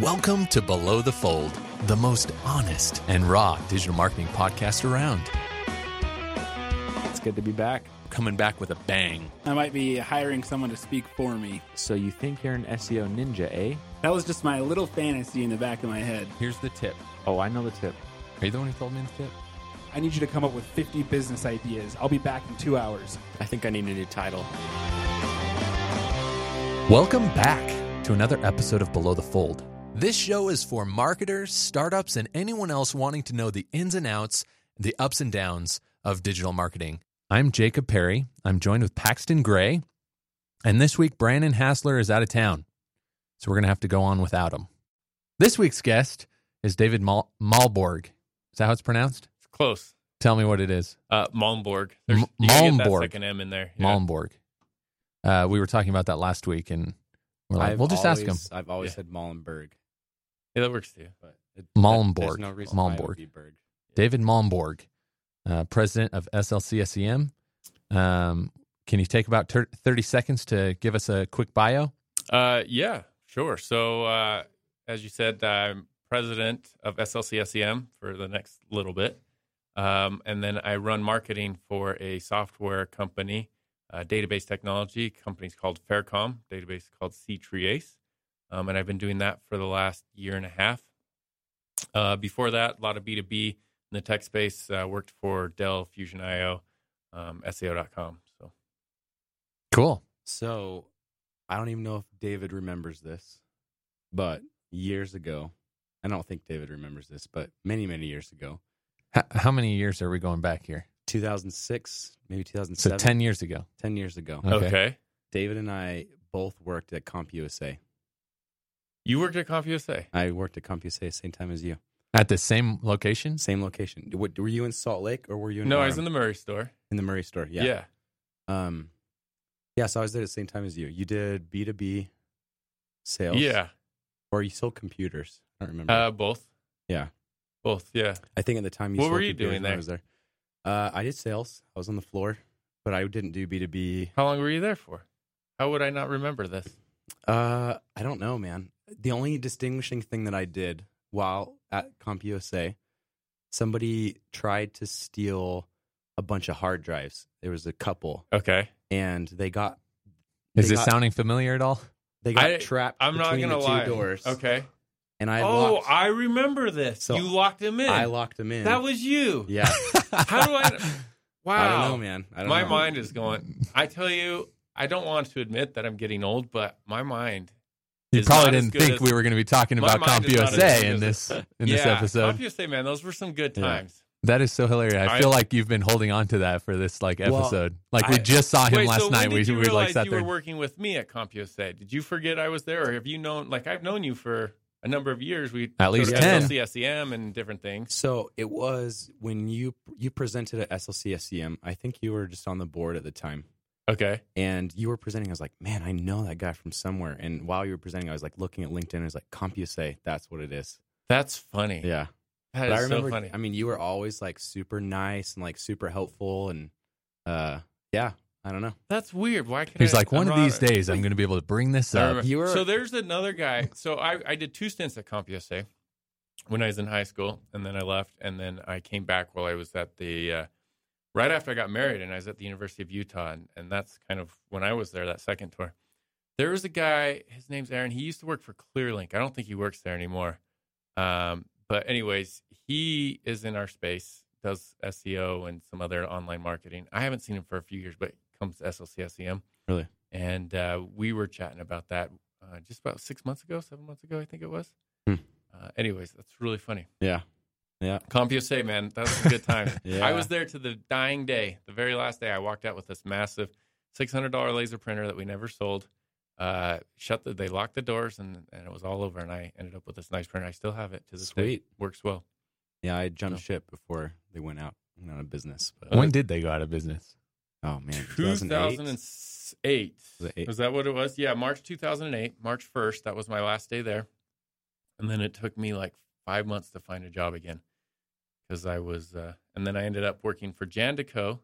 Welcome to Below the Fold, the most honest and raw digital marketing podcast around. It's good to be back. Coming back with a bang. I might be hiring someone to speak for me. So you think you're an SEO ninja, eh? That was just my little fantasy in the back of my head. Here's the tip. Oh, I know the tip. Are you the one who told me the tip? I need you to come up with 50 business ideas. I'll be back in two hours. I think I need a new title. Welcome back to another episode of Below the Fold. This show is for marketers, startups, and anyone else wanting to know the ins and outs, the ups and downs of digital marketing. I'm Jacob Perry. I'm joined with Paxton Gray. And this week, Brandon Hassler is out of town. So we're going to have to go on without him. This week's guest is David Mal- Malborg. Is that how it's pronounced? It's close. Tell me what it is. Uh, Malmborg. There's, M- you get that Malmborg. second M in there. Yeah. Malmborg. Uh, we were talking about that last week, and we're like, we'll just ask him. I've always Yeah. said Molenberg, Yeah, that works too. but it, Malmborg. There's no reason why it Malmborg. would be Berg. David Malmborg, uh, president of SLCSEM. Um, can you take about ter- 30 seconds to give us a quick bio? Uh, yeah, sure. So, uh, as you said, I'm president of SLCSEM for the next little bit. Um, and then I run marketing for a software company, uh, database technology. Company's called Faircom, database called c-treeACE. Um, and I've been doing that for the last year and a half. Uh, before that, a lot of B2B in the tech space. Uh, worked for Dell, Fusion Fusion.io, um, SEO.com. So, Cool. So, I don't even know if David remembers this, but years ago, I don't think David remembers this, but many, many years ago, H- how many years are we going back here? 2006, maybe So 2007, 10 years ago. 10 years ago, Okay. okay. David and I both worked at CompUSA. You worked at CompUSA. I worked at CompUSA same time as you, At the same location? same location. What, were you in Salt Lake or were you in No, I was in the Murray store. in the Murray store? Yeah. Yeah. Um, yeah, so I was there at the same time as you. You did B two B sales, Yeah. or you sold computers. I don't remember. Uh, both. yeah, Both. Yeah. I think at the time you. What sold were you doing when I was there. Uh, I did sales. I was on the floor, but I didn't do B two B. How long were you there for? How would I not remember this? Uh, I don't know, man. The only distinguishing thing that I did while at CompUSA, somebody tried to steal a bunch of hard drives. There was a couple, Okay. and they got Is They this got- sounding familiar at all? they got I- trapped. I'm not between gonna the two lie. doors. Okay. and I oh, locked. I remember this. So, you locked him in. I locked them in. That was you. yeah. How do I? Wow. I don't know, man. I don't my know. mind is going. I tell you, I don't want to admit that I'm getting old, but my mind. You probably didn't think as- we were going to be talking about mind is not as CompUSA in this in yeah, this episode. CompUSA, man, those were some good Yeah. times. That is so hilarious. I, I- feel like you've been holding on to that for this like Well, episode. like we I- just saw him Wait, last so night. When We did you we like sat you there. were working with me at CompUSA? Did you forget I was there, or have you known? Like I've known you for a number of years. We At least sort 10. SLCSEM and different things. So it was when you you presented at SLCSEM. I think you were just on the board at the time, Okay. and you were presenting. I was like, man, I know that guy from somewhere. And while you were presenting, I was like looking at LinkedIn. I was like, CompUSA. That's what it is. That's funny. Yeah. That but is I remember. so funny. I mean, you were always like super nice and like super helpful, and uh, yeah. I don't know. That's weird. Why can't He's I, like, one I'm of these not- days, I'm going to be able to bring this up. You were- so there's another guy. So I, I did two stints at CompUSA when I was in high school, and then I left, and then I came back while I was at the uh, right after I got married, and I was at the University of Utah, and, and that's kind of when I was there that second tour. There was a guy. His name's Aaron. He used to work for ClearLink. I don't think he works there anymore. Um, but anyways, he is in our space, does SEO and some other online marketing. I haven't seen him for a few years, but comes to SLCSEM. Really? And uh, we were chatting about that uh, just about six months ago, seven months ago, I think it was. Hmm. Uh, anyways, that's really funny. Yeah. Yeah. CompUSA, man, that was a good time. Yeah. I was there to the dying day, the very last day. I walked out with this massive six hundred dollar laser printer that we never sold. Uh, shut the, they locked the doors, and and it was all over. And I ended up with this nice printer. I still have it to this day. Sweet. Works well. Yeah. I jumped So- ship before they went out, went out of business. But when did they go out of business? oh man, 2008. 2008? Was? Was that what it was? Yeah, March 2008, March 1st. That was my last day there. And then it took me like five months to find a job again because I was, uh, and then I ended up working for Jandico,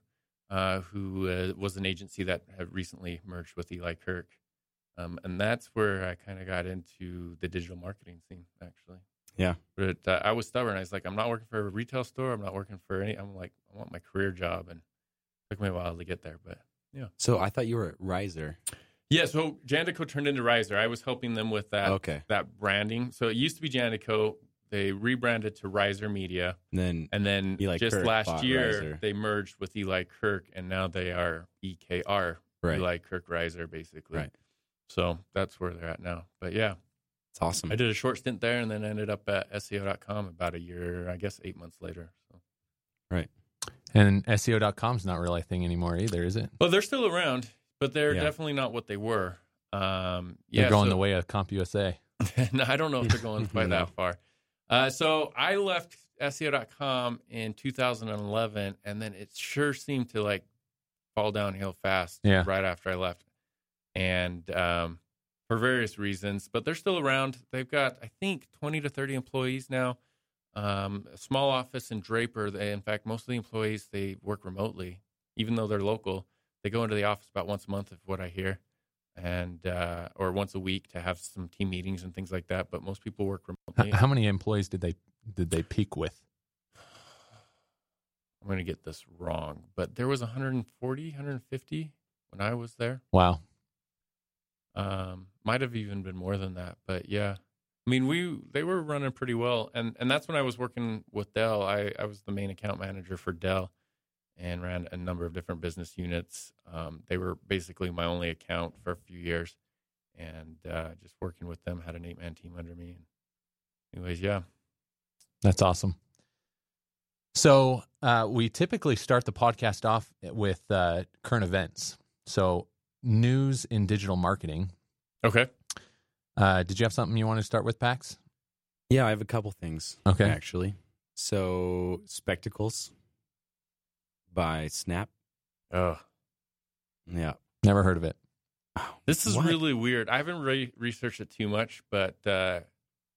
uh, who uh, was an agency that had recently merged with Eli Kirk. Um, and that's where I kind of got into the digital marketing scene, actually. Yeah. But uh, I was stubborn. I was like, I'm not working for a retail store. I'm not working for any. I'm like, I want my career job, and it took me a while to get there. But yeah. So I thought you were at Riser. yeah, so Jandico turned into Riser. I was helping them with that okay. that branding. So it used to be Jandico. They rebranded to Riser Media, And then and then Eli just Kirk last year Riser. they merged with Eli Kirk, and now they are EKR, right. Eli Kirk Riser, basically. Right. So that's where they're at now. But yeah, It's awesome. I did a short stint there, and then ended up at SEO.com about a year, I guess, eight months later. So. Right. And SEO.com's not really a thing anymore either, is it? Well, they're still around, but they're Yeah. definitely not what they were. Um, They're yeah, going so- the way of CompUSA. no, I don't know if they're going quite No. that far. Uh, so I left SEO.com in 2011, and then it sure seemed to like fall downhill fast Yeah. right after I left, and um, for various reasons. But they're still around. They've got I think 20 to 30 employees now. Um, a small office in Draper. They, in fact, most of the employees they work remotely, even though they're local. They go into the office about once a month, of what I hear and uh, or once a week to have some team meetings and things like that. But most people work remotely. How many employees did they did they peak with? I'm going to get this wrong, but there was 140, 150 when I was there. Wow. Um, might have even been more than that, but yeah. I mean, we they were running pretty well, and and that's when I was working with Dell. I I was the main account manager for Dell, and ran a number of different business units. Um, they were basically my only account for a few years, and uh, just working with them. Had an eight man team under me. Anyways, yeah. That's awesome. So uh, we typically start the podcast off with uh, current events. So news in digital marketing. Okay. Uh, did you have something you want to start with, Pax? Yeah, I have a couple things. Okay. Actually. So spectacles by Snap. Oh, Yeah. Never heard of it. This is What? really weird. I haven't really researched it too much, but uh,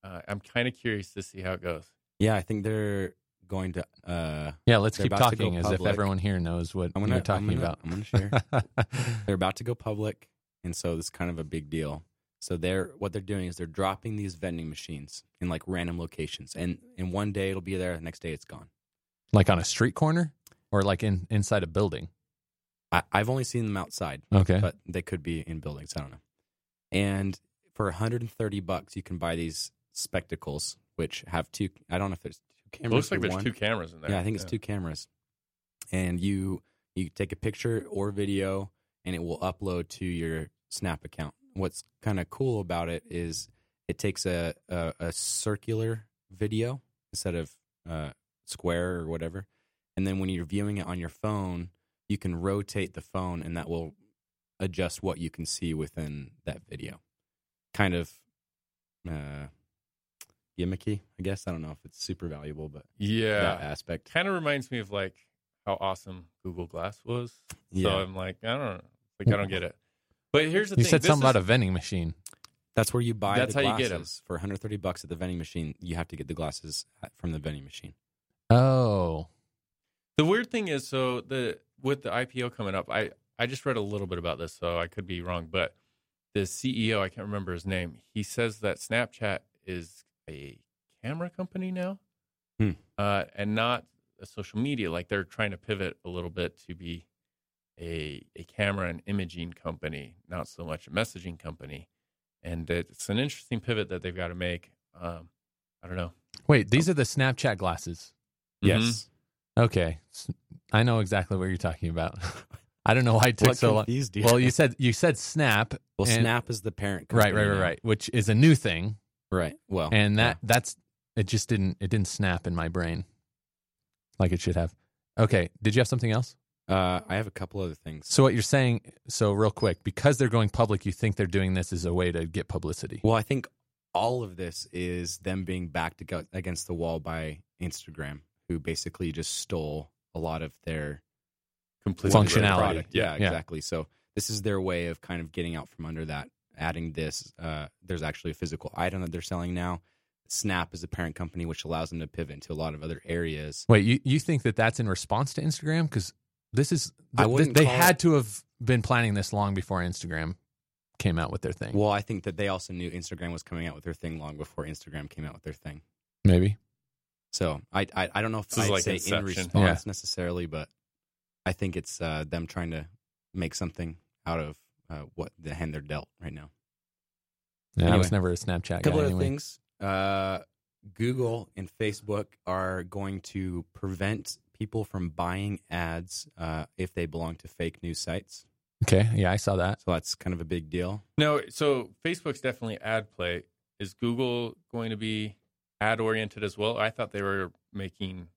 uh, I'm kind of curious to see how it goes. Yeah, I think they're going to uh Yeah, let's keep about to go talking as if everyone here knows what I'm gonna you're talking I'm gonna, about. I'm gonna share. they're about to go public, and so this is kind of a big deal. So they're what they're doing is they're dropping these vending machines in like random locations, and in one day it'll be there, the next day it's gone. like on a street corner or like in inside a building. I, I've only seen them outside, Okay. but they could be in buildings. I don't know. And for 130 bucks, you can buy these spectacles, which have two. I don't know if there's two It cameras. looks like there's one. two cameras in there. Yeah, I think it's two cameras. And you you take a picture or video and it will upload to your Snap account. What's kind of cool about it is it takes a, a, a circular video instead of uh, square or whatever. And then when you're viewing it on your phone, you can rotate the phone and that will adjust what you can see within that video. Kind of uh, gimmicky, I guess. I don't know if it's super valuable, but that Yeah. aspect. Kind of reminds me of like how awesome Google Glass was. So Yeah. I'm like, I don't know. Like, I don't get it. But here's the you thing. You said this something is- about a vending machine. That's where you buy That's the how you get get 'em. For 130 bucks at the vending machine, you have to get the glasses from the vending machine. Oh. The weird thing is, so the with the IPO coming up, I I just read a little bit about this, so I could be wrong, but the CEO, I can't remember his name, he says that Snapchat is a camera company now, Hmm. uh, and not a social media. Like they're trying to pivot a little bit to be a a camera and imaging company, not so much a messaging company. And it's an interesting pivot that they've got to make. Um, I don't know. Wait, these are the Snapchat glasses. Mhm. Yes. Okay. I know exactly what you're talking about. I don't know why it took What so long. you? Well, you said you said Snap. Well, and- Snap is the parent Right, company. right, right, now. right, which is a new thing. Right. Well, and that that's it just didn't it didn't snap in my brain like it should have. Okay, did you have something else? uh, I have a couple other things. So what you're saying so real quick because they're going public you think they're doing this as a way to get publicity. Well, I think all of this is them being backed ag- against the wall by Instagram, who basically just stole a lot of their Completely Functionality. product. Yeah, Yeah. exactly. So this is their way of kind of getting out from under that. Adding this, uh, there's actually a physical item that they're selling now. Snap is the parent company, which allows them to pivot into a lot of other areas. Wait, you you think that that's in response to Instagram cuz this is I th- wouldn't they had it- to have been planning this long before Instagram came out with their thing. Well, I think that they also knew Instagram was coming out with their thing long before Instagram came out with their thing. Maybe. So I I, I don't know if This I'd like say in Inception. response necessarily, but I think it's uh, them trying to make something out of uh, what the hand they're dealt right now. Yeah, I was Anyway. never a Snapchat A couple guy other anyway. things. Uh, Google and Facebook are going to prevent people from buying ads uh, if they belong to fake news sites. Okay, yeah, I saw that. So that's kind of a big deal. No, so Facebook's definitely ad play. Is Google going to be ad oriented as well? I thought they were making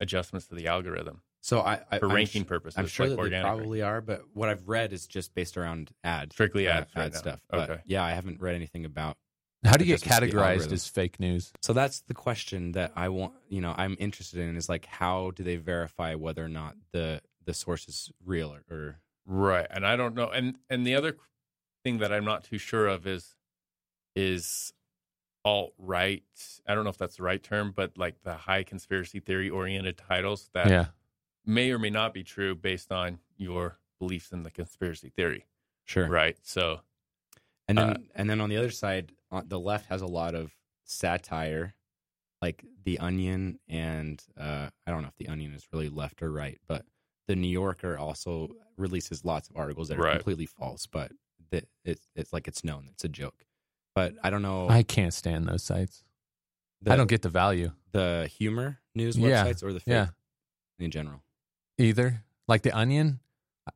adjustments to the algorithm So I, I for I'm ranking su- purposes. I'm sure like that they organic ranking. probably are, but what I've read is just based around ad, Strictly uh, ads right ad now. stuff. But Okay. yeah, I haven't read anything about. How do you get categorized as fake news? So that's the question that I want. You know, I'm interested in is like how do they verify whether or not the the source is real or, or Right. And I don't know. And and the other thing that I'm not too sure of is is alt right. I don't know if that's the right term, but like the high conspiracy theory oriented titles that yeah. may or may not be true based on your beliefs in the conspiracy theory. sure. Right. So And then Uh, and then on the other side, on the left has a lot of satire, like The Onion, and uh, I don't know if The Onion is really left or right, but the New Yorker also releases lots of articles that are Right. completely false, but it's it's like it's known it's a joke. But I don't know. I can't stand those sites. the, I don't get the value the humor news Yeah, websites or the fake yeah. in general. either. Like the Onion,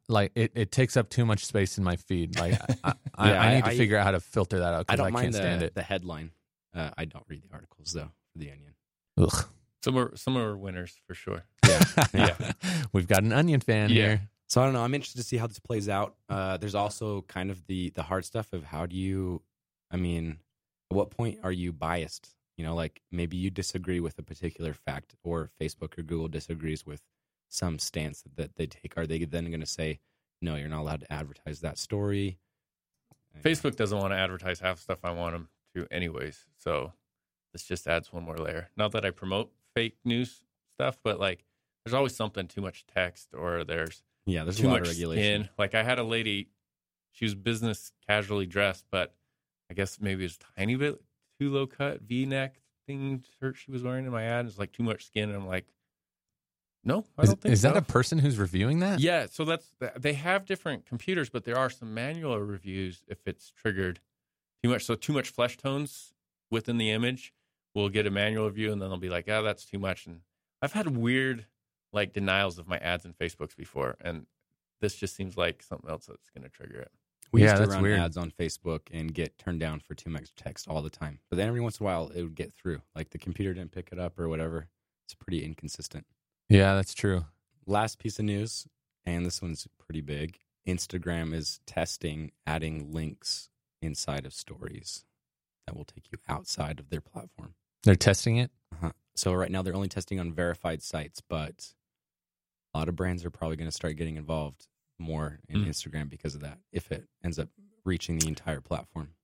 like it, it takes up too much space in my feed. Like I, I, Yeah, I need I- to I- figure out how to filter that out I don't I, mind can't the, stand it. the headline. Uh, I don't read the articles though for the Onion. Ugh. some are some are winners for sure. Yeah. We've got an Onion fan Yeah. here. So I don't know. I'm interested to see how this plays out. Uh, there's also kind of the the hard stuff of how do you, I mean, at what point are you biased? You know, like maybe you disagree with a particular fact, or Facebook or Google disagrees with some stance that they take. Are they then going to say, no, you're not allowed to advertise that story? Facebook doesn't want to advertise half the stuff I want them to, anyways. So this just adds one more layer. Not that I promote fake news stuff, but like there's always something too much text or there's Yeah, there's too a lot much of regulation. skin. Like I had a lady, she was business casually dressed, but I guess maybe it's a tiny bit too low cut V neck thing shirt she was wearing in my ad. It's like too much skin. And I'm like, no, I Is, don't think is that a person who's reviewing that? Yeah, so that's they have different computers, but there are some manual reviews if it's triggered too much. So too much flesh tones within the image, we'll get a manual review, and then they'll be like, "Oh, that's too much." And I've had weird like denials of my ads in Facebooks before, and this just seems like something else that's going to trigger it. We Yeah, used to that's run weird. ads on Facebook and get turned down for too much text all the time. But then every once in a while, it would get through. Like the computer didn't pick it up or whatever. It's pretty inconsistent. Yeah, that's true. Last piece of news, and this one's pretty big. Instagram is testing adding links inside of stories that will take you outside of their platform. They're testing it. Uh-huh. So right now they're only testing on verified sites, but a lot of brands are probably going to start getting involved more in Mm. Instagram because of that. If it ends up reaching the entire platform,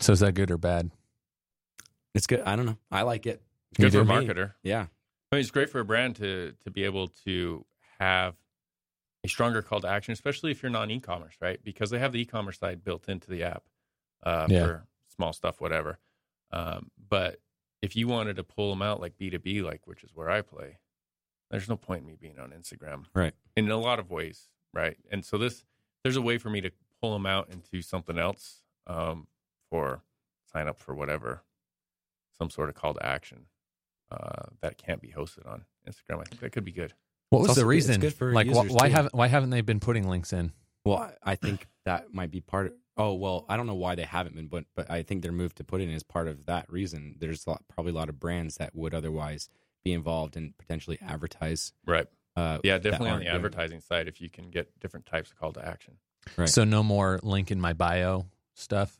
So is that good or bad? it's good. I don't know. I like it. It's good You for a do? marketer. Yeah, I mean, it's great for a brand to to be able to have a stronger call to action, especially if you're non e-commerce, right? Because they have the e-commerce side built into the app uh, Yeah. for small stuff, whatever. Um, but if you wanted to pull them out like B two B, like which is where I play, there's no point in me being on Instagram, Right. In a lot of ways, right? And so this, there's a way for me to pull them out into something else um, for sign up for whatever, some sort of call to action uh, that can't be hosted on Instagram. I think that could be good. What It's was the also it's reason? good for like, wh- users, why too. haven't why haven't they been putting links in? Well, I- I think that might be part of. Oh well, I don't know why they haven't been, but but I think their move to put it in is part of that reason. There's a lot, probably a lot of brands that would otherwise be involved and potentially advertise. Right. Uh, Yeah, definitely on the doing it. advertising side, if you can get different types of call to action. Right. So no more link in my bio stuff.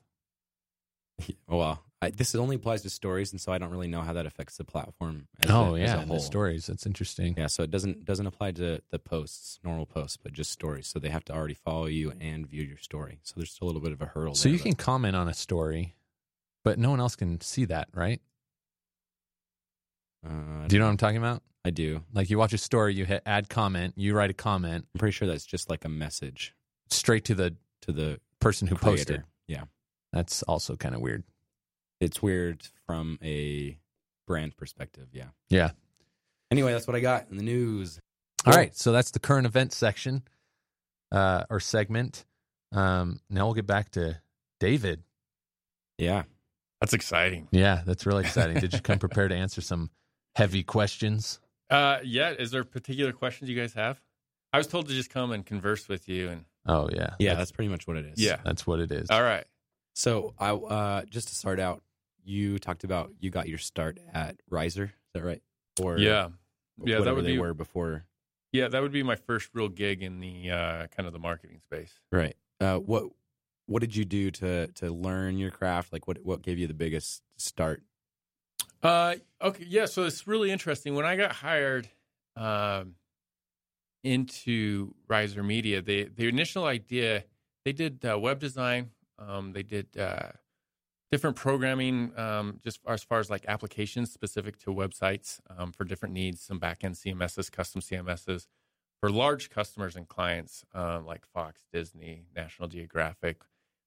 Well, I, this only applies to stories, and so I don't really know how that affects the platform. As oh a, as yeah, a and the whole. stories. That's interesting. Yeah, so it doesn't doesn't apply to the posts, normal posts, but just stories. So they have to already follow you and view your story. So there's still a little bit of a hurdle. So there, you but- can comment on a story, but no one else can see that, right? Do you know what I'm talking about? I do. Like you watch a story, you hit add comment, you write a comment I'm pretty sure that's just like a message straight to the to the person who posted. Yeah, That's also kind of weird. it's weird from a brand perspective. Yeah. Yeah. Anyway, that's what I got in the news. All right, so that's the current event section uh, or segment. Um, now we'll get back to David. Yeah. That's exciting. Yeah, that's really exciting. Did you come prepared to answer some heavy questions? Uh, yeah. Is there particular questions you guys have? I was told to just come and converse with you, and Oh yeah, Yeah, that's, that's pretty much what it is. Yeah. that's what it is. all right. So I uh just to start out, you talked about you got your start at Riser. Is that right? Or Yeah, Yeah, that would they be- were before. yeah. That would be my first real gig in the uh, kind of the marketing space. Right. Uh, what what did you do to to learn your craft? Like what what gave you the biggest start? Uh, okay, yeah. So it's really interesting. When I got hired um, into Riser Media, the the initial idea they did uh, web design. Um, they did uh, different programming, um, just as far as like applications specific to websites um, for different needs. Some backend CMSs, custom CMSs for large customers and clients uh, like Fox, Disney, National Geographic.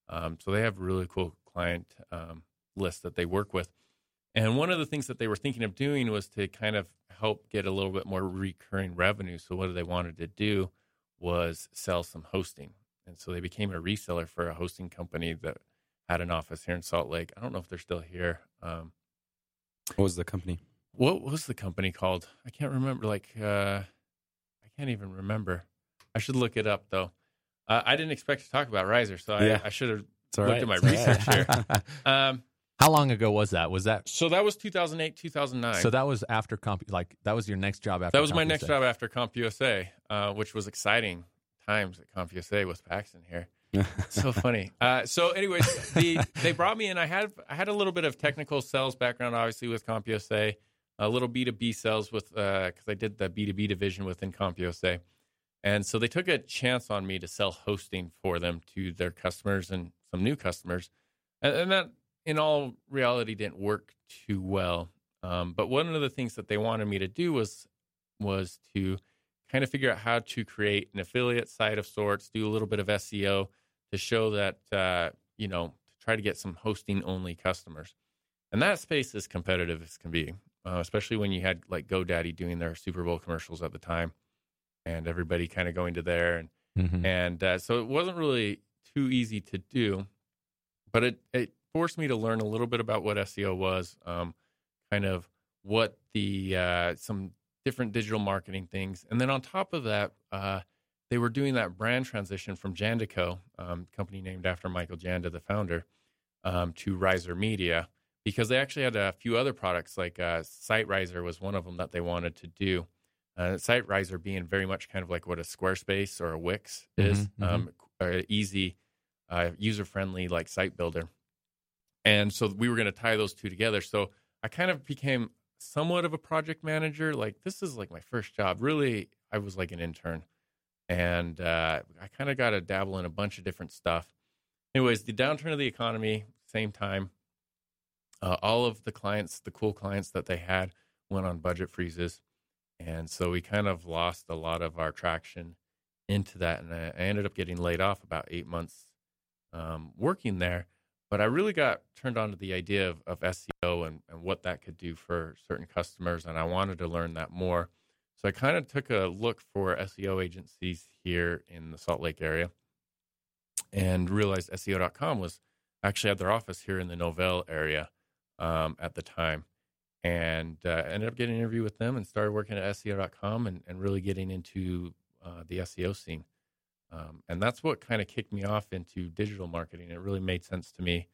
Um, so they have really cool client um, list that they work with. And one of the things that they were thinking of doing was to kind of help get a little bit more recurring revenue. So what they wanted to do was sell some hosting. And so they became a reseller for a hosting company that had an office here in Salt Lake. I don't know if they're still here. Um, What was the company? what was the company called? I can't remember. Like, uh, I can't even remember. I should look it up though. Uh, I didn't expect to talk about Riser, so I, Yeah. I should have Looked right. at my research here. Um, How long ago was that? Was that so that was 2008, 2009. so? That was after comp. Like that was your next job after. that was my CompUSA. next job after CompUSA, uh, which was exciting times at CompUSA with Paxton here. so funny. Uh, so, anyways, the, they brought me in. I had I had a little bit of technical sales background, obviously with CompUSA, a little B two B sales with because I did the B two B division within CompUSA, and so they took a chance on me to sell hosting for them to their customers and some new customers, and, and that in all reality didn't work too well. Um, but one of the things that they wanted me to do was was to kind of figure out how to create an affiliate site of sorts, do a little bit of SEO to show that uh, you know to try to get some hosting only customers. And that space is competitive as can be, uh, especially when you had like GoDaddy doing their Super Bowl commercials at the time, and everybody kind of going to there and Mhm. and uh, so it wasn't really too easy to do, but it it forced me to learn a little bit about what SEO was, um, kind of what the uh, some different digital marketing things, and then on top of that, uh, they were doing that brand transition from Jandico, um, company named after Michael Janda, the founder, um, to Riser Media because they actually had a few other products like uh, SiteRiser was one of them that they wanted to do. Uh, SiteRiser being very much kind of like what a Squarespace or a Wix is, Mhm, mhm. um, a easy, uh, user friendly like site builder. And so we were going to tie those two together. So I kind of became somewhat of a project manager. Like this is like my first job. Really, I was like an intern, and uh, I kind of got to dabble in a bunch of different stuff. Anyways, the downturn of the economy, same time, uh, all of the clients, the cool clients that they had, went on budget freezes, and so we kind of lost a lot of our traction into that. And I, ended up getting laid off about eight months um, working there. But I really got turned on to the idea of, of SEO and, and what that could do for certain customers, and I wanted to learn that more. So I kind of took a look for SEO agencies here in the Salt Lake area and realized SEO.com was actually had their office here in the Novell area um, at the time. And uh, ended up getting an interview with them and started working at SEO.com and, and really getting into uh, the SEO scene. Um, and that's what kind of kicked me off into digital marketing. It really made sense to me.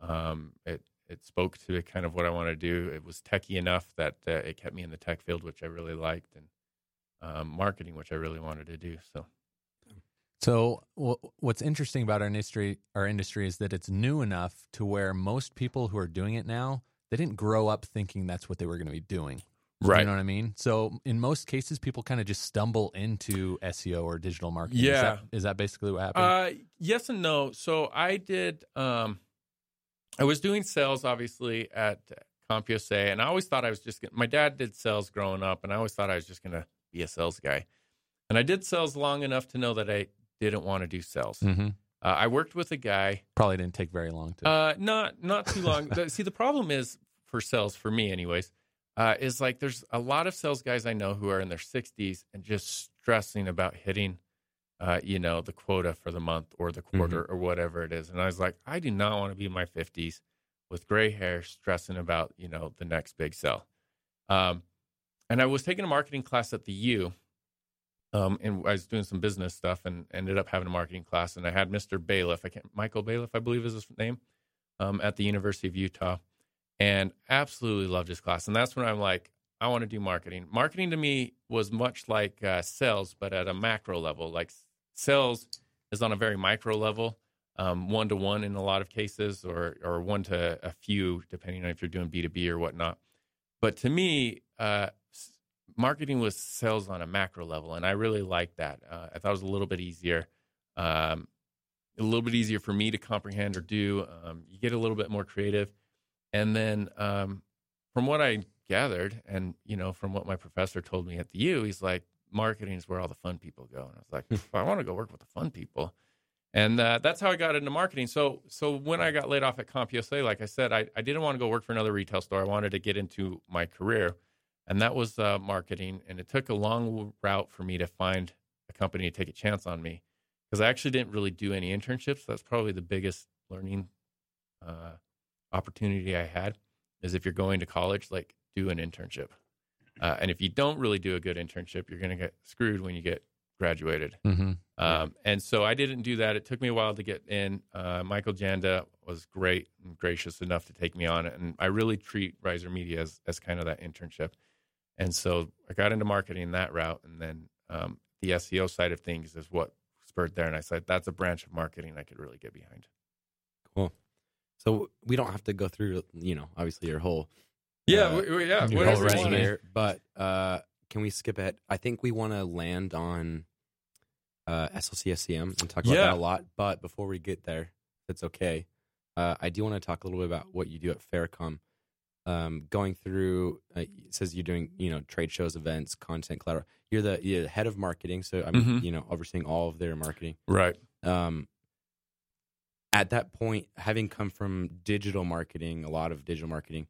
Um, it it spoke to kind of what I want to do. It was techy enough that uh, it kept me in the tech field, which I really liked, and um, marketing, which I really wanted to do. So So wh- what's interesting about our industry, our industry, is that it's new enough to where most people who are doing it now, they didn't grow up thinking that's what they were going to be doing. You know what I mean? So in most cases, people kind of just stumble into SEO or digital marketing. Is Yeah. that, is that basically what happened? Uh, yes and no. So I did. Um, I was doing sales, obviously, at CompUSA, and I always thought I was just. Gonna, my dad did sales growing up, and I always thought I was just going to be a sales guy. And I did sales long enough to know that I didn't want to do sales. mm-hmm. Uh, I worked with a guy Probably didn't take very long to. uh, not not too long. See, the problem is for sales, for me, anyways, uh, is like there's a lot of sales guys I know who are in their 60s and just stressing about hitting, uh, you know, the quota for the month or the quarter or whatever it is. And I was like, I do not want to be in my 50s with gray hair stressing about you know the next big sell. Um, and I was taking a marketing class at the U. Um, and I was doing some business stuff and ended up having a marketing class. And I had Mr. Bailiff, I can't, Michael Bailiff, I believe is his name, um, at the University of Utah, and absolutely loved his class. And that's when I'm like, I want to do marketing. Marketing to me was much like uh, sales, but at a macro level. Like sales is on a very micro level, one to one in a lot of cases, or or one to a few, depending on if you're doing B two B or whatnot. But to me, uh, marketing was sales on a macro level, and I really liked that. Uh, I thought it was a little bit easier, um, a little bit easier for me to comprehend or do. Um, you get a little bit more creative, and then um, from what I gathered, and you know, from what my professor told me at the U, he's like, marketing is where all the fun people go, and I was like, well, I want to go work with the fun people. And uh, that's how I got into marketing. So, so when I got laid off at CompUSA, like I said, I, I didn't want to go work for another retail store. I wanted to get into my career, and that was uh, marketing. And it took a long route for me to find a company to take a chance on me because I actually didn't really do any internships. That's probably the biggest learning uh, opportunity I had. Is if you're going to college, like do an internship, uh, and if you don't really do a good internship, you're going to get screwed when you get graduated. mm-hmm. Um, and so I didn't do that. It took me a while to get in. Uh, Michael Janda was great and gracious enough to take me on, and I really treat Riser Media as, as kind of that internship. And so I got into marketing that route, and then um, the SEO side of things is what spurred there. And I said that's a branch of marketing I could really get behind. So we don't have to go through, you know, obviously your whole Yeah, Uh, we, we- yeah. your whole resume here, but uh, can we skip it? I think we want to land on uh, SLC SEM and talk about Yeah. that a lot. But before we get there, if it's okay, uh, I do want to talk a little bit about what you do at Faircom. Um, going through, uh, it says you're doing, you know, trade shows, events, content, collateral. You're the, you're the head of marketing, so I'm, Mhm. you know, overseeing all of their marketing. Right. um, at that point, having come from digital marketing, a lot of digital marketing,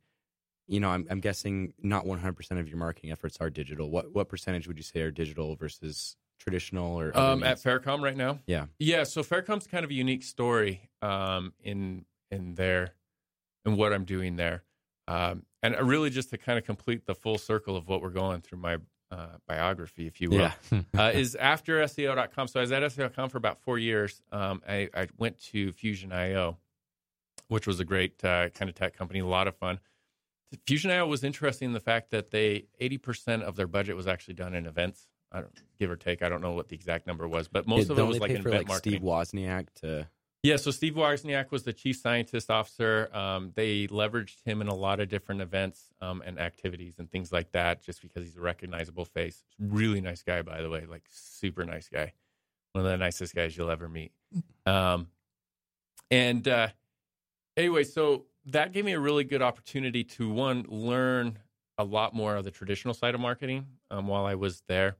you know, I'm, I'm guessing not 100% of your marketing efforts are digital. What what percentage would you say are digital versus traditional or Um, at? Faircom right now. Yeah. Yeah, so Faircom's kind of a unique story um, in in there and what I'm doing there, um, and really just to kind of complete the full circle of what we're going through my uh, biography, if you will, Yeah. uh, is after SEO.com. So I was at SEO.com for about four years. Um, I, I went to Fusion.io, which was a great uh, kind of tech company, a lot of fun. Fusion.io was interesting in the fact that they 80% of their budget was actually done in events. I don't give or take. I don't know what the exact number was, but most Yeah, of it was like in event like marketing. Steve Wozniak to Yeah, so Steve Wozniak was the chief scientist officer. Um, they leveraged him in a lot of different events um, and activities and things like that, just because he's a recognizable face. Really nice guy, by the way, like super nice guy, one of the nicest guys you'll ever meet. Um, and uh, anyway, so that gave me a really good opportunity to one learn a lot more of the traditional side of marketing um, while I was there,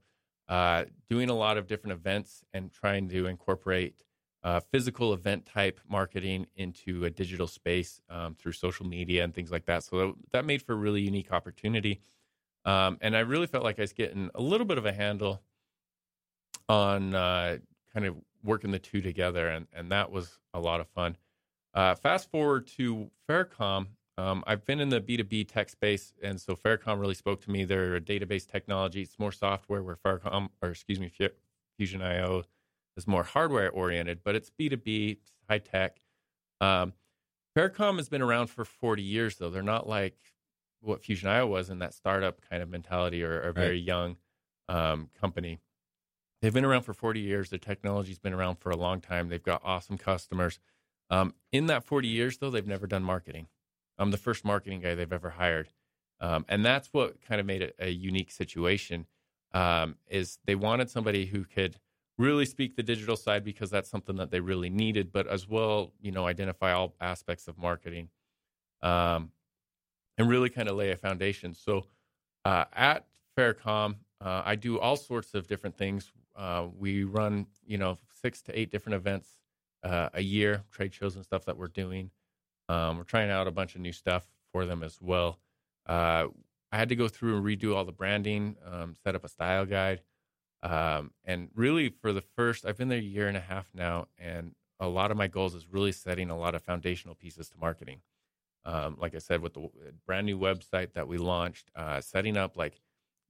uh, doing a lot of different events and trying to incorporate uh, physical event type marketing into a digital space um, through social media and things like that. So that, that made for a really unique opportunity. Um, and I really felt like I was getting a little bit of a handle on uh, kind of working the two together, and, and that was a lot of fun. Uh, fast forward to Faircom. Um, I've been in the B2B tech space, and so Faircom really spoke to me. They're a database technology. It's more software where Faircom, or excuse me, Fu- Fusion.io is more hardware oriented, but it's B2B, it's high tech. Um, Faircom has been around for 40 years, though. They're not like what Fusion Fusion.io was in that startup kind of mentality or, or a very young um, company. They've been around for 40 years. Their technology's been around for a long time. They've got awesome customers. Um, in that 40 years, though, they've never done marketing. I'm the first marketing guy they've ever hired. Um, and that's what kind of made it a unique situation um, is they wanted somebody who could really speak the digital side because that's something that they really needed, but as well, you know, identify all aspects of marketing um, and really kind of lay a foundation. So uh, at Faircom, uh, I do all sorts of different things. Uh, we run, you know, six to eight different events uh, a year, trade shows and stuff that we're doing. Um, we're trying out a bunch of new stuff for them as well. Uh, I had to go through and redo all the branding, um, set up a style guide. Um, and really, for the first, I've been there a year and a half now, and a lot of my goals is really setting a lot of foundational pieces to marketing. Um, like I said, with the brand new website that we launched, uh, setting up like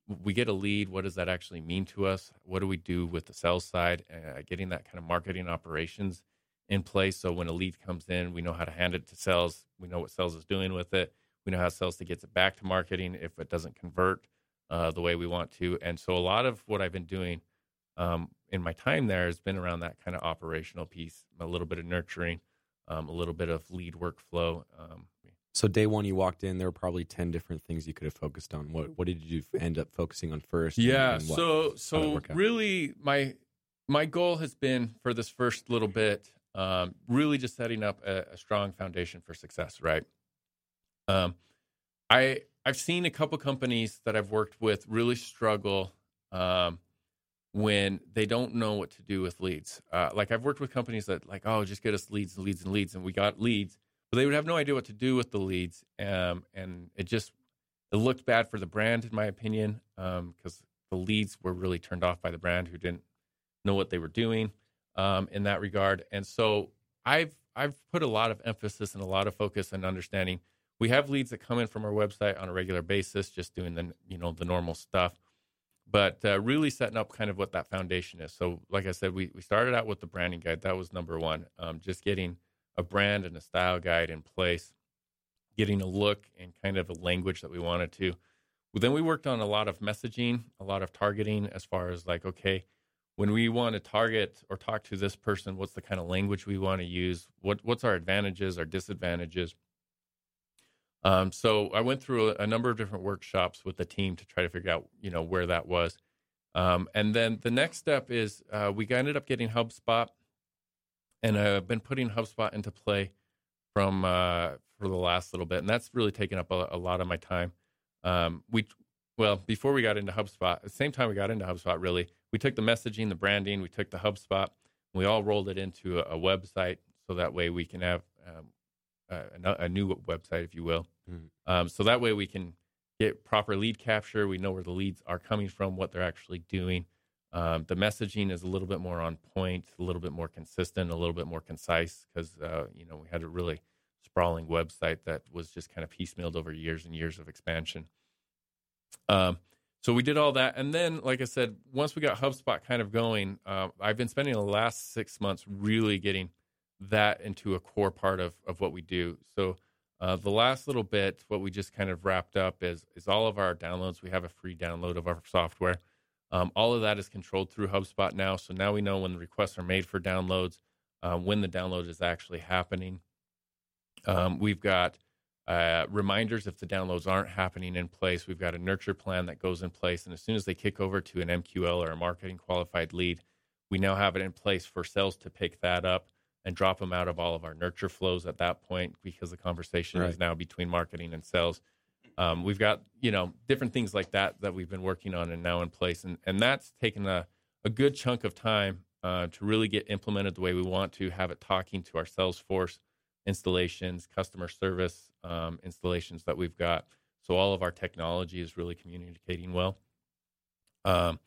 we get a lead. What does that actually mean to us? What do we do with the sales side? Uh, getting that kind of marketing operations in place. So when a lead comes in, we know how to hand it to sales. We know what sales is doing with it. We know how sales to get it back to marketing if it doesn't convert uh, the way we want to. And so a lot of what I've been doing um, in my time there has been around that kind of operational piece, a little bit of nurturing, um, a little bit of lead workflow. Um, so day one, you walked in. There were probably ten different things you could have focused on. What what did you end up focusing on first? Yeah. and so so really, my my goal has been for this first little bit, um, really just setting up a, a strong foundation for success. Right. Um, I I've seen a couple companies that I've worked with really struggle um, when they don't know what to do with leads. Uh, like I've worked with companies that like, oh, just get us leads and leads and leads, and we got leads, but they would have no idea what to do with the leads, um, and it just it looked bad for the brand, in my opinion, because the leads were really turned off by the brand who didn't know what they were doing um, in that regard. And so I've I've put a lot of emphasis and a lot of focus and understanding. We have leads that come in from our website on a regular basis, just doing the you know the normal stuff, but uh, really setting up kind of what that foundation is. So, like I said, we we started out with the branding guide. That was number one. Um, just getting a brand and a style guide in place, getting a look and kind of a language that we wanted to. Well, then we worked on a lot of messaging, a lot of targeting, as far as like, okay, when we want to target or talk to this person, what's the kind of language we want to use? What what's our advantages, our disadvantages? Um, so I went through a, a number of different workshops with the team to try to figure out, you know, where that was. Um, and then the next step is uh, we ended up getting HubSpot, and I've been putting HubSpot into play from uh, for the last little bit, and that's really taken up a, a lot of my time. Um, we well before we got into HubSpot, at the same time we got into HubSpot, really, we took the messaging, the branding, we took the HubSpot, we all rolled it into a, a website, so that way we can have um, a, a new website, if you will. Mhm. Um, so that way we can get proper lead capture. We know where the leads are coming from, what they're actually doing. Um, the messaging is a little bit more on point, a little bit more consistent, a little bit more concise because uh, you know we had a really sprawling website that was just kind of piecemealed over years and years of expansion. Um, so we did all that, and then, like I said, once we got HubSpot kind of going, uh, I've been spending the last six months really getting that into a core part of of what we do. So uh, the last little bit, what we just kind of wrapped up is is all of our downloads. We have a free download of our software. Um, all of that is controlled through HubSpot now. So now we know when the requests are made for downloads, uh, when the download is actually happening. Um, we've got uh, reminders if the downloads aren't happening in place. We've got a nurture plan that goes in place. And as soon as they kick over to an MQL or a marketing qualified lead, we now have it in place for sales to pick that up and drop them out of all of our nurture flows at that point because the conversation is now between marketing and sales. Um, we've got you know different things like that that we've been working on and now in place, and and that's taken a a good chunk of time uh, to really get implemented the way we want to have it talking to our Salesforce installations, customer service um, installations that we've got. So all of our technology is really communicating well. Um,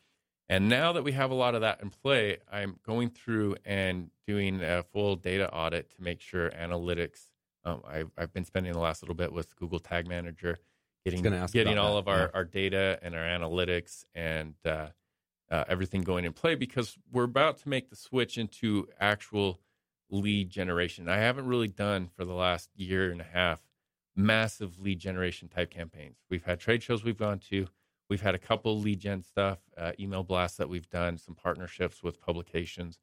and now that we have a lot of that in play, I'm going through and doing a full data audit to make sure analytics. Um, I've, I've been spending the last little bit with Google Tag Manager, getting getting all that, of our, yeah. our data and our analytics and uh, uh, everything going in play because we're about to make the switch into actual lead generation. I haven't really done for the last year and a half massive lead generation type campaigns. We've had trade shows we've gone to. We've had a couple lead gen stuff, uh, email blasts that we've done, some partnerships with publications,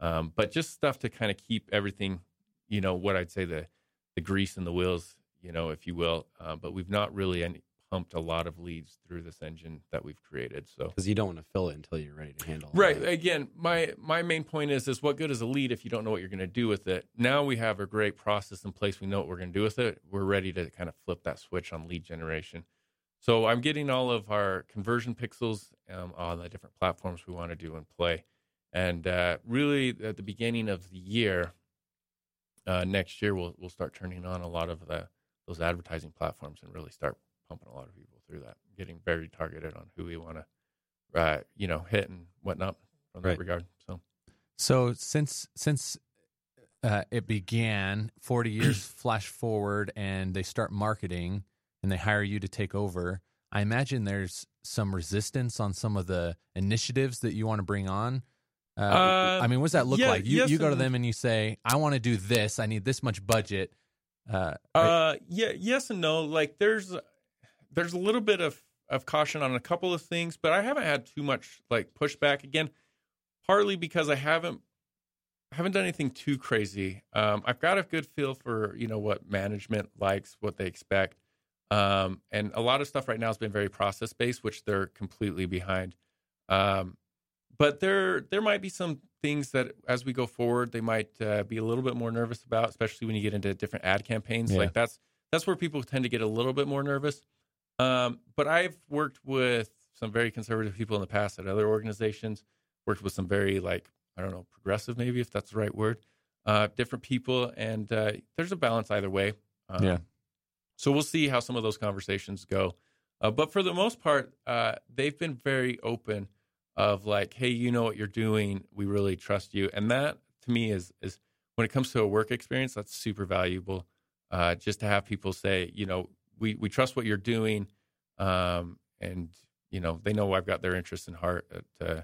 um, but just stuff to kind of keep everything, you know, what I'd say the the grease in the wheels, you know, if you will. Uh, but we've not really any, pumped a lot of leads through this engine that we've created. So because you don't want to fill it until you're ready to handle it. Right. Again, my my main point is is what good is a lead if you don't know what you're going to do with it. Now we have a great process in place. We know what we're going to do with it. We're ready to kind of flip that switch on lead generation. So I'm getting all of our conversion pixels um, on the different platforms we want to do and play. And uh, really, at the beginning of the year, uh, next year, we'll we'll start turning on a lot of the those advertising platforms and really start pumping a lot of people through that, getting very targeted on who we want to, uh, you know, hit and whatnot from that Right. regard. So So since since uh, it began, forty years flash forward, and they start marketing, and they hire you to take over. I imagine there's some resistance on some of the initiatives that you want to bring on. Uh, Uh, I mean, what does that look yeah, like? You yes you go to them and you say, "I want to do this. I need this much budget." Uh, Uh, yeah, yes and no. Like there's there's a little bit of of caution on a couple of things, but I haven't had too much like pushback again. Partly because I haven't I haven't done anything too crazy. Um, I've got a good feel for you know what management likes, what they expect, um, and a lot of stuff right now has been very process based, which they're completely behind. Um, but there there might be some things that as we go forward they might uh, be a little bit more nervous about especially when you get into different ad campaigns Yeah. like that's that's where people tend to get a little bit more nervous um, but i've worked with some very conservative people in the past at other organizations worked with some very like i don't know progressive maybe if that's the right word uh, different people and uh, there's a balance either way um, Yeah. So we'll see how some of those conversations go uh, but for the most part uh, they've been very open of like, hey, you know what you're doing. We really trust you. And that to me is is when it comes to a work experience, that's super valuable. Uh, just to have people say, you know, we we trust what you're doing, um, and you know they know I've got their interests in heart, at, uh,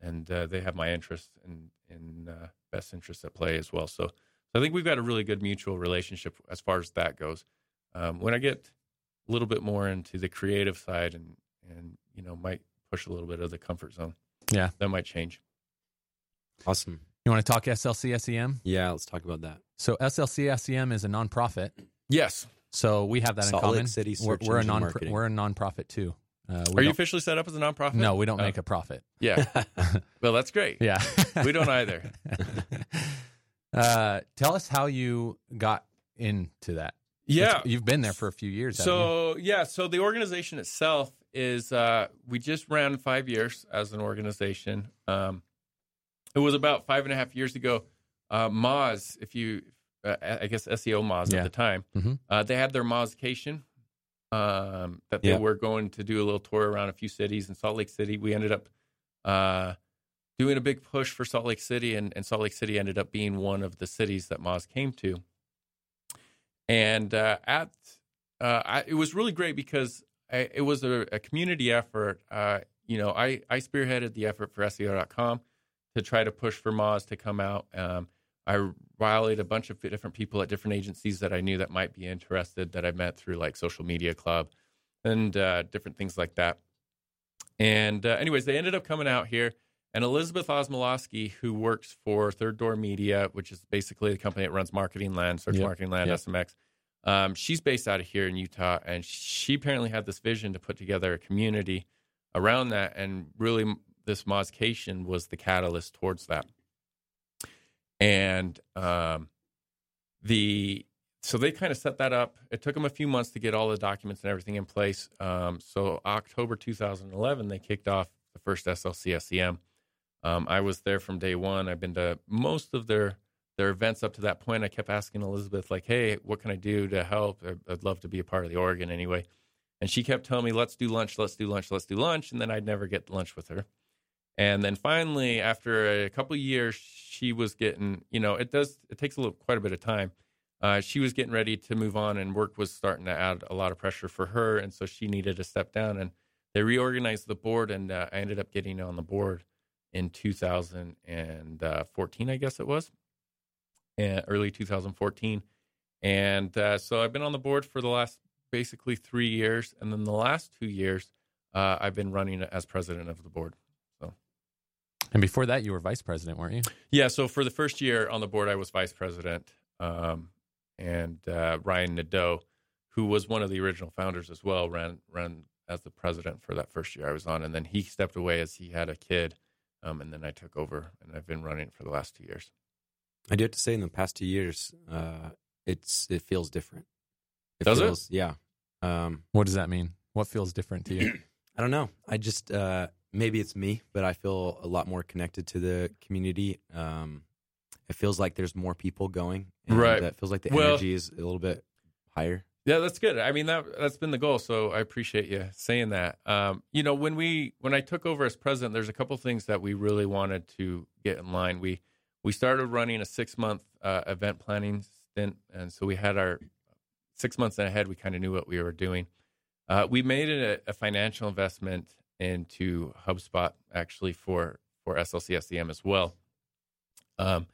and uh, they have my interest and in, uh, best interests at play as well. So, so I think we've got a really good mutual relationship as far as that goes. Um, when I get a little bit more into the creative side and and you know might push a little bit of the comfort zone. Yeah. That might change. Awesome. you want to talk SLC SEM? Yeah, let's talk about that. So SLC SEM is a nonprofit. Yes. So we have that Salt in Lake common. City we're, Search we're a non Marketing. we're a nonprofit too. Uh, we Are you officially set up as a nonprofit? No, we don't Oh. make a profit. Yeah. well, that's great. Yeah, We don't either. uh, tell us how you got into that. Yeah. You've been there for a few years. haven't you? So yeah, so the organization itself is uh, we just ran five years as an organization. Um, it was about five and a half years ago. Uh, Moz, if you, uh, I guess SEO Moz Yeah. at the time, Mhm. uh, they had their Mozcation um, that they Yeah. were going to do a little tour around a few cities in Salt Lake City. We ended up uh, doing a big push for Salt Lake City, and, and Salt Lake City ended up being one of the cities that Moz came to. And uh, at uh, I, it was really great because I, it was a, a community effort. Uh, you know, I, I spearheaded the effort for SEO.com to try to push for Moz to come out. Um, I rallied a bunch of different people at different agencies that I knew that might be interested that I met through like Social Media Club and uh, different things like that. And uh, anyways, they ended up coming out here. And Elizabeth Osmolowski, who works for Third Door Media, which is basically the company that runs Marketing Land, Search Yep. Marketing Land, Yep. SMX, um, she's based out of here in Utah, and she apparently had this vision to put together a community around that, and really this Mozcation was the catalyst towards that. And um, the so they kind of set that up. It took them a few months to get all the documents and everything in place. Um, so October 2011, they kicked off the first SLC SEM. Um, I was there from day one. I've been to most of their their events up to that point. I kept asking Elizabeth, like, "Hey, what can I do to help? I'd, love to be a part of the organ anyway." And she kept telling me, "Let's do lunch. Let's do lunch. Let's do lunch." And then I'd never get lunch with her. And then finally, after a couple years, she was getting, you know, it does, it takes a little, quite a bit of time. Uh, she was getting ready to move on, and work was starting to add a lot of pressure for her, and so she needed to step down. And they reorganized the board, and uh, I ended up getting on the board in 2014, I guess it was, early 2014. And uh, so I've been on the board for the last basically three years, and then the last two years, uh, I've been running as president of the board. So, and before that, you were vice president, weren't you? Yeah, so for the first year on the board, I was vice president, um, and uh, Ryan Nadeau, who was one of the original founders as well, ran ran as the president for that first year I was on, and then he stepped away as he had a kid, um, and then I took over, and I've been running for the last two years. I do have to say, in the past two years, uh, it's it feels different. Does it? Yeah. Um, What does that mean? What feels different to you? I don't know. I just uh, maybe it's me, but I feel a lot more connected to the community. Um, it feels like there's more people going. And Right. It feels like the Well- energy is a little bit higher. Yeah, that's good. I mean that that's been the goal. So I appreciate you saying that. Um, you know, when we when I took over as president, there's a couple things that we really wanted to get in line. We we started running a six month uh, event planning stint, and so we had our six months ahead. We kind of knew what we were doing. Uh, we made a, a financial investment into HubSpot actually for for SLC SEM as well. Um,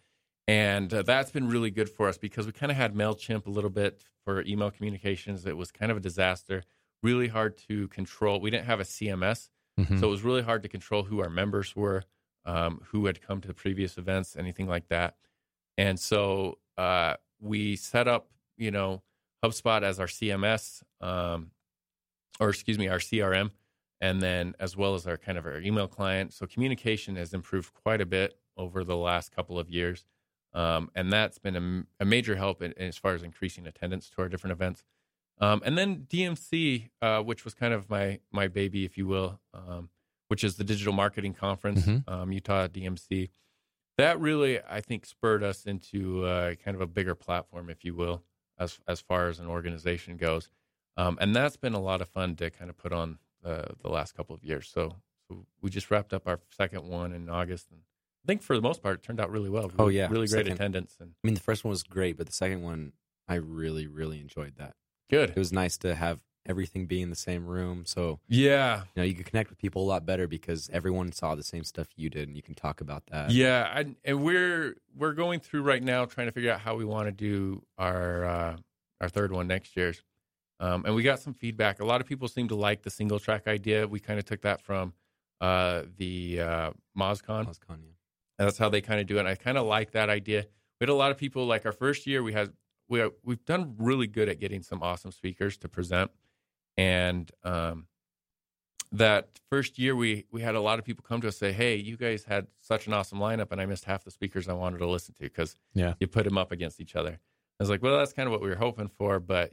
and uh, that's been really good for us because we kind of had Mailchimp a little bit for email communications. It was kind of a disaster, really hard to control. We didn't have a CMS, Mhm. so it was really hard to control who our members were, um, who had come to the previous events, anything like that. And so uh, we set up, you know, HubSpot as our CMS, um, or excuse me, our CRM, and then as well as our kind of our email client. So communication has improved quite a bit over the last couple of years. Um, and that's been a, a major help in, as far as increasing attendance to our different events. Um, and then DMC, uh, which was kind of my my baby, if you will, um, which is the Digital Marketing Conference, Mhm. um, Utah DMC. That really, I think, spurred us into uh, kind of a bigger platform, if you will, as as far as an organization goes. Um, and that's been a lot of fun to kind of put on uh, the last couple of years. So, so we just wrapped up our second one in August, and I think for the most part, it turned out really well. Oh, yeah. really great Second- attendance and I mean, the first one was great, but the second one, I really, really enjoyed that. good. It was nice to have everything be in the same room. So, Yeah, you know, you could connect with people a lot better because everyone saw the same stuff you did and you can talk about that. yeah, I, and we're we're going through right now trying to figure out how we want to do our uh, our third one next year's. Um, and we got some feedback. A lot of people seem to like the single track idea. We kind of took that from uh, the uh, MozCon. MozCon, yeah. And that's how they kind of do it. And I kind of like that idea. We had a lot of people like our first year. We had we we've done really good at getting some awesome speakers to present, and um, that first year we we had a lot of people come to us say, "Hey, you guys had such an awesome lineup, and I missed half the speakers I wanted to listen to because Yeah. you put them up against each other." I was like, "Well, that's kind of what we were hoping for, but."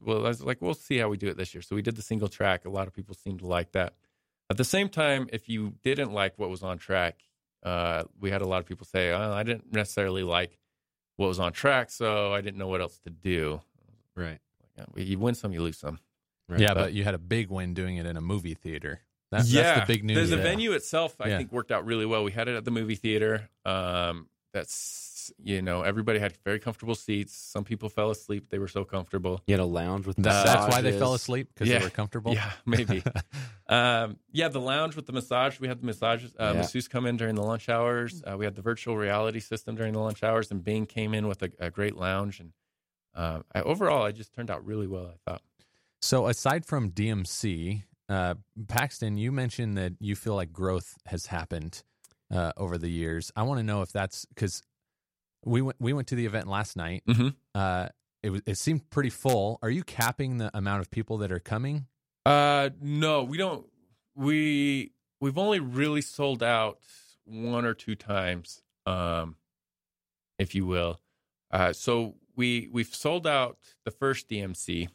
Well, I was like, we'll see how we do it this year. So we did the single track. A lot of people seemed to like that. At the same time, if you didn't like what was on track, uh, we had a lot of people say, oh, I didn't necessarily like what was on track, so I didn't know what else to do. Right. You win some, you lose some. right. Yeah, but you had a big win doing it in a movie theater. That, yeah, That's the big news. The, the venue itself, I Yeah. think, worked out really well. We had it at the movie theater. Um, that's you know, everybody had very comfortable seats. Some people fell asleep; they were so comfortable. You had a lounge with That- that's why they fell asleep because Yeah. they were comfortable. Yeah, maybe. um, yeah, the lounge with the massage. We had the massages. Uh, Yeah. Masseuse come in during the lunch hours. Uh, we had the virtual reality system during the lunch hours, and Bing came in with a, a great lounge. And uh, I, overall, it just turned out really well. I thought. So aside from DMC, uh, Paxton, you mentioned that you feel like growth has happened uh, over the years. I want to know if that's because we went we went to the event last night. Mhm. Uh, it was it seemed pretty full. Are you capping the amount of people that are coming? Uh, no, we don't. We we've only really sold out one or two times, um, if you will. Uh, so we we've sold out the first DMC.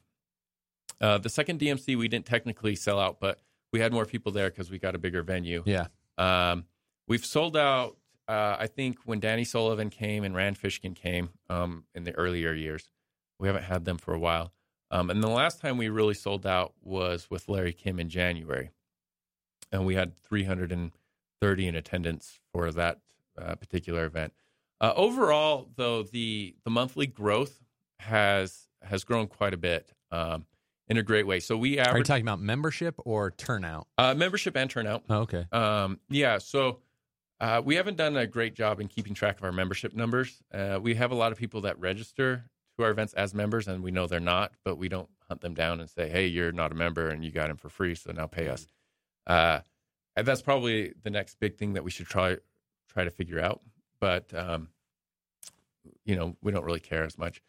Uh, the second DMC we didn't technically sell out, but we had more people there because we got a bigger venue. Yeah. Um, we've sold out. Uh, I think when Danny Sullivan came and Rand Fishkin came um, in the earlier years, we haven't had them for a while. Um, and the last time we really sold out was with Larry Kim in January, and we had 330 in attendance for that uh, particular event. Uh, overall, though, the the monthly growth has has grown quite a bit um, in a great way. So we Are you talking about membership or turnout? uh, membership and turnout. Oh, okay. Um, yeah, so uh, we haven't done a great job in keeping track of our membership numbers. Uh, we have a lot of people that register to our events as members, and we know they're not, but we don't hunt them down and say, "Hey, you're not a member, and you got in for free, so now pay us." Uh, and that's probably the next big thing that we should try try to figure out. But um, you know, we don't really care as much.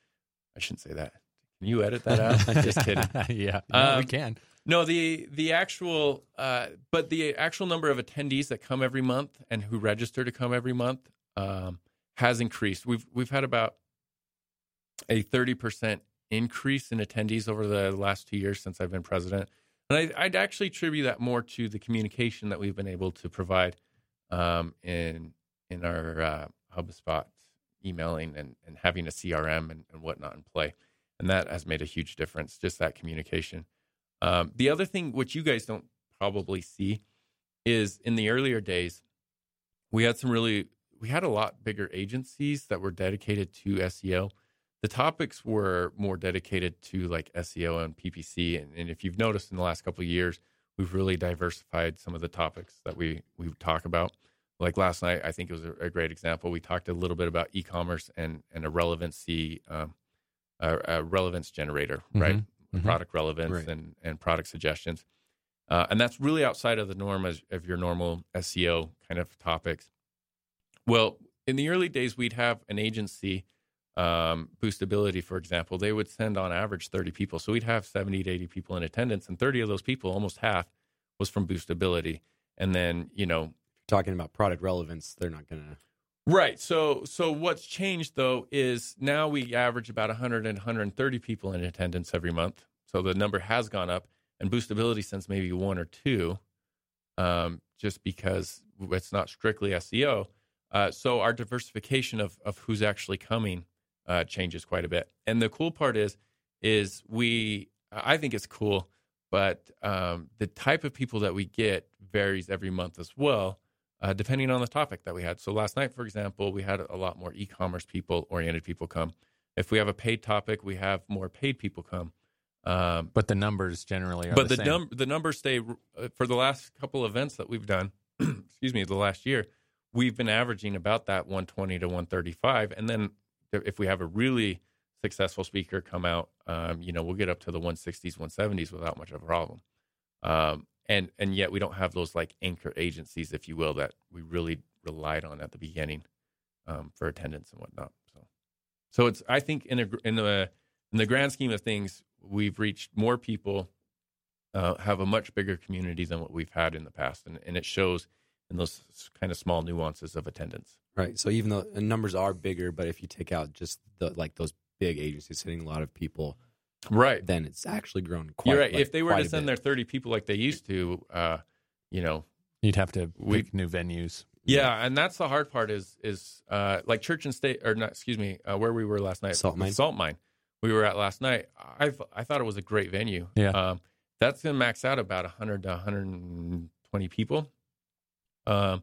I shouldn't say that. Can you edit that out? Just kidding. yeah, no, we Um, can. No, the the actual, uh, but the actual number of attendees that come every month and who register to come every month um, has increased. We've we've had about a thirty percent increase in attendees over the last two years since I've been president. And I, I'd actually attribute that more to the communication that we've been able to provide um, in in our uh, HubSpot emailing and, and having a CRM and, and whatnot in play. And that has made a huge difference, just that communication. Um, the other thing, which you guys don't probably see, is in the earlier days, we had some really, we had a lot bigger agencies that were dedicated to SEO. The topics were more dedicated to like SEO and PPC. And, and if you've noticed in the last couple of years, we've really diversified some of the topics that we, we talk about. Like last night, I think it was a, a great example. We talked a little bit about e-commerce and, and a relevancy, um, a, a relevance generator, right? Mhm. Product relevance Right. and, and product suggestions. Uh, and that's really outside of the norm as, of your normal SEO kind of topics. Well, in the early days, we'd have an agency, um, Boostability, for example. They would send on average 30 people. So we'd have 70 to 80 people in attendance, and 30 of those people, almost half, was from Boostability. And then, you know, Talking about product relevance, they're not going to. Right. So so what's changed though is now we average about 100 and 130 people in attendance every month. So the number has gone up, and boostability sends maybe one or two, um, just because it's not strictly SEO. Uh, so our diversification of of who's actually coming uh, changes quite a bit. And the cool part is is we I think it's cool, but um, the type of people that we get varies every month as well uh, depending on the topic that we had. So last night, for example, we had a lot more e-commerce people oriented people come. If we have a paid topic, we have more paid people come. Um, But the numbers generally are but the, the same. num- the numbers stay uh, for the last couple events that we've done. excuse me, the last year, we've been averaging about that 120 to 135, and then if we have a really successful speaker come out, um, you know, we'll get up to the 160s, 170s without much of a problem. Um, and and yet we don't have those like anchor agencies, if you will, that we really relied on at the beginning um, for attendance and whatnot. So, so it's I think in a, in the in the grand scheme of things, we've reached more people, uh, have a much bigger community than what we've had in the past, and, and it shows in those kind of small nuances of attendance. Right. So even though the numbers are bigger, but if you take out just the like those big agencies hitting a lot of people, Right. then it's actually grown quite. You're right. like, if they were to send bit. their 30 people like they used to, uh, you know, You'd have to We- pick new venues. Yeah, and that's the hard part is is uh, like church and state or not? Excuse me, uh, where we were last night, Salt Mine. Salt Mine. We were at last night. I I thought it was a great venue. Yeah. um, that's gonna max out about 100 to 120 people. Um,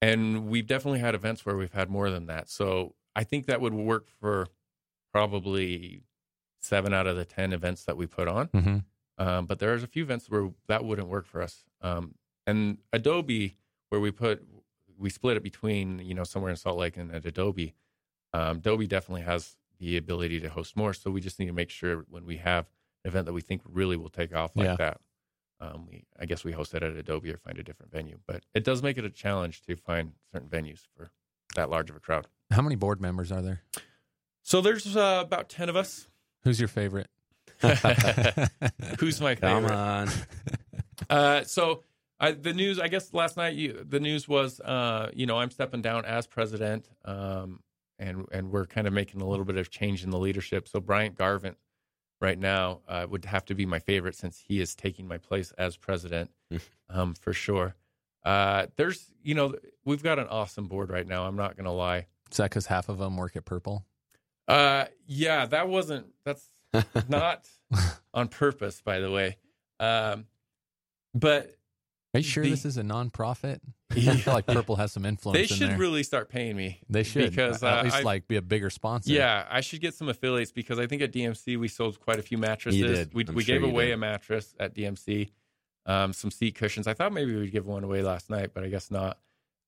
and we've definitely had events where we've had more than that. So I think that would work for probably seven out of the ten events that we put on. Mm-hmm. Um, but there's a few events where that wouldn't work for us. Um, and Adobe, where we put, we split it between, you know, somewhere in Salt Lake and at Adobe. Um, Adobe definitely has the ability to host more. So we just need to make sure when we have an event that we think really will take off like Yeah. that, um, we, I guess we host it at Adobe or find a different venue. But it does make it a challenge to find certain venues for that large of a crowd. How many board members are there? So there's uh, about 10 of us. Who's your favorite? Who's my favorite? Come favorite? on. Uh, so I, the news, I guess last night, you, the news was, uh, you know, I'm stepping down as president, um, and and we're kind of making a little bit of change in the leadership. So Bryant Garvin, right now, uh, would have to be my favorite since he is taking my place as president, um, for sure. Uh, there's, you know, we've got an awesome board right now. I'm not gonna lie. Is that because half of them work at Purple? Uh, yeah, that wasn't. That's not on purpose, by the way. Um, but Are you sure The- this is a nonprofit? I feel like Purple has some influence. they in should there. really start paying me. They should because, at uh, least I- like be a bigger sponsor. Yeah, I should get some affiliates because I think at DMC we sold quite a few mattresses. You did. We I'm we sure gave you away did. a mattress at DMC, um, some seat cushions. I thought maybe we'd give one away last night, but I guess not.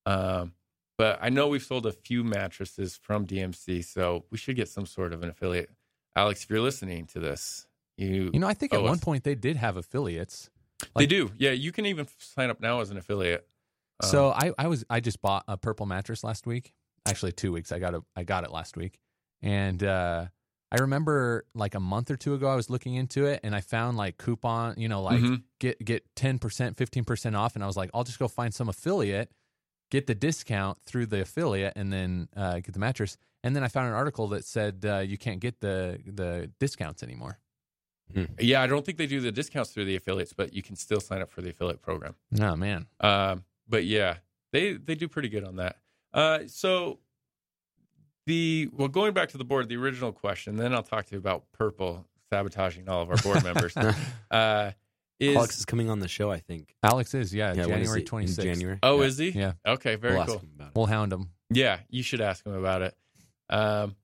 Um, but I know we've sold a few mattresses from DMC, so we should get some sort of an affiliate. Alex, if you're listening to this, you, You know, I think at Oh, one us. point they did have affiliates. they do. Yeah, you can even sign up now as an affiliate. Um, so I, I was I just bought a purple mattress last week. Actually, two weeks. I got a I got it last week, and uh, I remember like a month or two ago I was looking into it, and I found like coupon, you know, like Mhm. get get ten percent, fifteen percent off, and I was like, I'll just go find some affiliate, get the discount through the affiliate, and then uh, get the mattress. And then I found an article that said uh, you can't get the the discounts anymore. Hmm. Yeah, I don't think they do the discounts through the affiliates, but you can still sign up for the affiliate program. Oh man. Um, but yeah, they they do pretty good on that. Uh, so the well, going back to the board, the original question, then I'll talk to you about purple sabotaging all of our board members. Uh, is Alex is coming on the show, I think. Alex is yeah, Yeah, when is January it? In twenty sixth. January. oh, Yeah. is he? Yeah. Okay, very we'll ask cool. him about it. We'll hound him. Yeah, you should ask him about it. Um,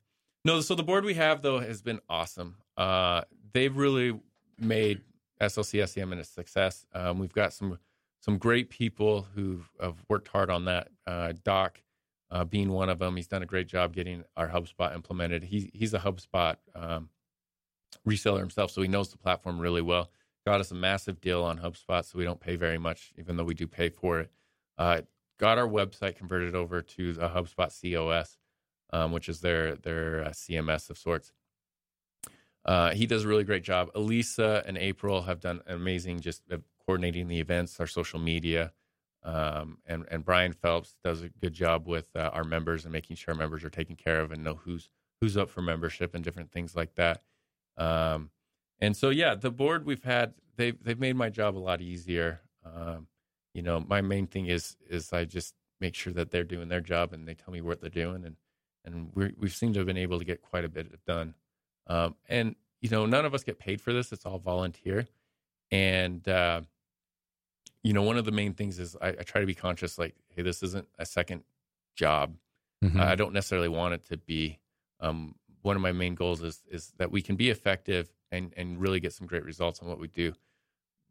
no, so the board we have though has been awesome. Uh, they've really made SLC SEM a success. Um, we've got some some great people who have worked hard on that. Uh, Doc uh, being one of them, he's done a great job getting our HubSpot implemented. He he's a HubSpot um, reseller himself, so he knows the platform really well. Got us a massive deal on HubSpot, so we don't pay very much, even though we do pay for it. Uh, got our website converted over to the HubSpot COS, um, which is their their uh, CMS of sorts. Uh, he does a really great job. Elisa and April have done amazing, just uh, coordinating the events, our social media, um, and and Brian Phelps does a good job with uh, our members and making sure our members are taken care of and know who's who's up for membership and different things like that. Um, and so yeah, the board we've had they've they've made my job a lot easier. Um, you know, my main thing is is I just make sure that they're doing their job and they tell me what they're doing and and we we seem to have been able to get quite a bit done. Um, and you know, none of us get paid for this; it's all volunteer. And uh, you know, one of the main things is I, I try to be conscious, like, hey, this isn't a second job. Mhm. I don't necessarily want it to be. Um, one of my main goals is is that we can be effective and and really get some great results on what we do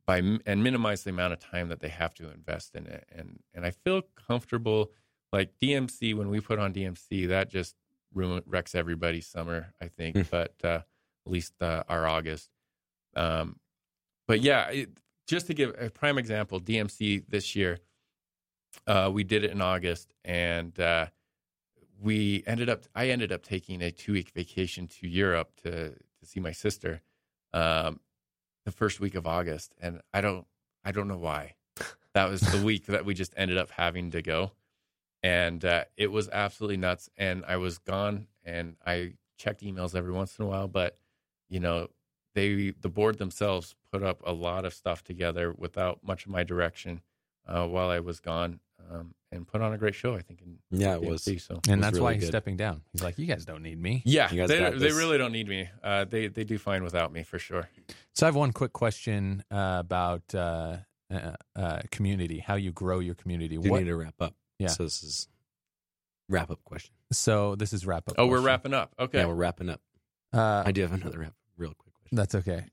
by and minimize the amount of time that they have to invest in it. And and I feel comfortable. Like DMC, when we put on DMC, that just ruin, wrecks everybody's summer. I think, Hmm. but uh, at least uh, our August. Um, but yeah, it, just to give a prime example, DMC this year, uh, we did it in August, and uh, we ended up. I ended up taking a two week vacation to Europe to to see my sister, um, the first week of August, and I don't I don't know why. That was the week that we just ended up having to go, and uh, it was absolutely nuts. And I was gone, and I checked emails every once in a while, but you know they the board themselves put up a lot of stuff together without much of my direction uh, while I was gone, um, and put on a great show. I think. In Yeah, it was. So. and was that's why really he's good. stepping down. He's like, you guys don't need me. Yeah, You guys they they really don't need me. Uh, they they do fine without me for sure. So I have one quick question uh, about uh, uh, uh, community, how you grow your community. Do What, need to wrap up. Yeah. So this is wrap up question. so this is wrap up. Oh, we're wrapping up. Okay. Yeah, we're wrapping up. Uh, I do have another wrap, real quick question. That's okay.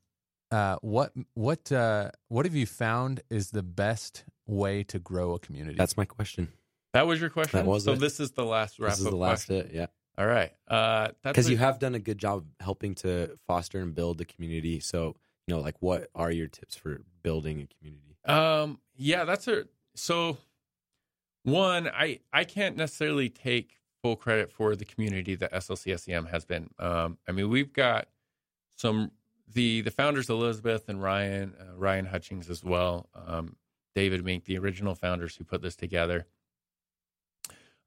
Uh, what what uh, what have you found is the best way to grow a community? That's my question. that was your question. That was so it. this is the last wrap This is up the last question. it. Yeah. All right. Uh, that's because a- you have done a good job helping to foster and build the community. So, you know, like what are your tips for building a community? Um, yeah, that's a so one, I I can't necessarily take full credit for the community that SLCSEM has been. Um, I mean, we've got some the the founders Elizabeth and Ryan uh, Ryan Hutchings as well. Um, David Mink, the original founders who put this together.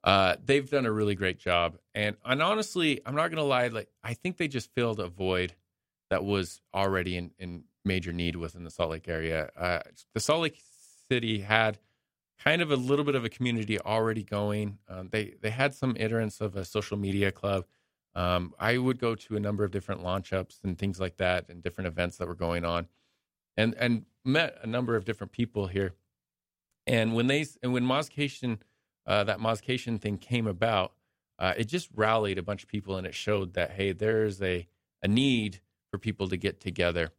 Uh, they've done a really great job, and and honestly, I'm not gonna lie. Like, I think they just filled a void that was already in, in major need within the Salt Lake area. Uh, the Salt Lake City had kind of a little bit of a community already going. Um, they they had some iterants of a social media club. Um, I would go to a number of different launch ups and things like that, and different events that were going on, and and met a number of different people here. And when they and when Mozcation, uh, that Mozcation thing came about, uh, it just rallied a bunch of people, and it showed that hey, there's a a need for people to get together,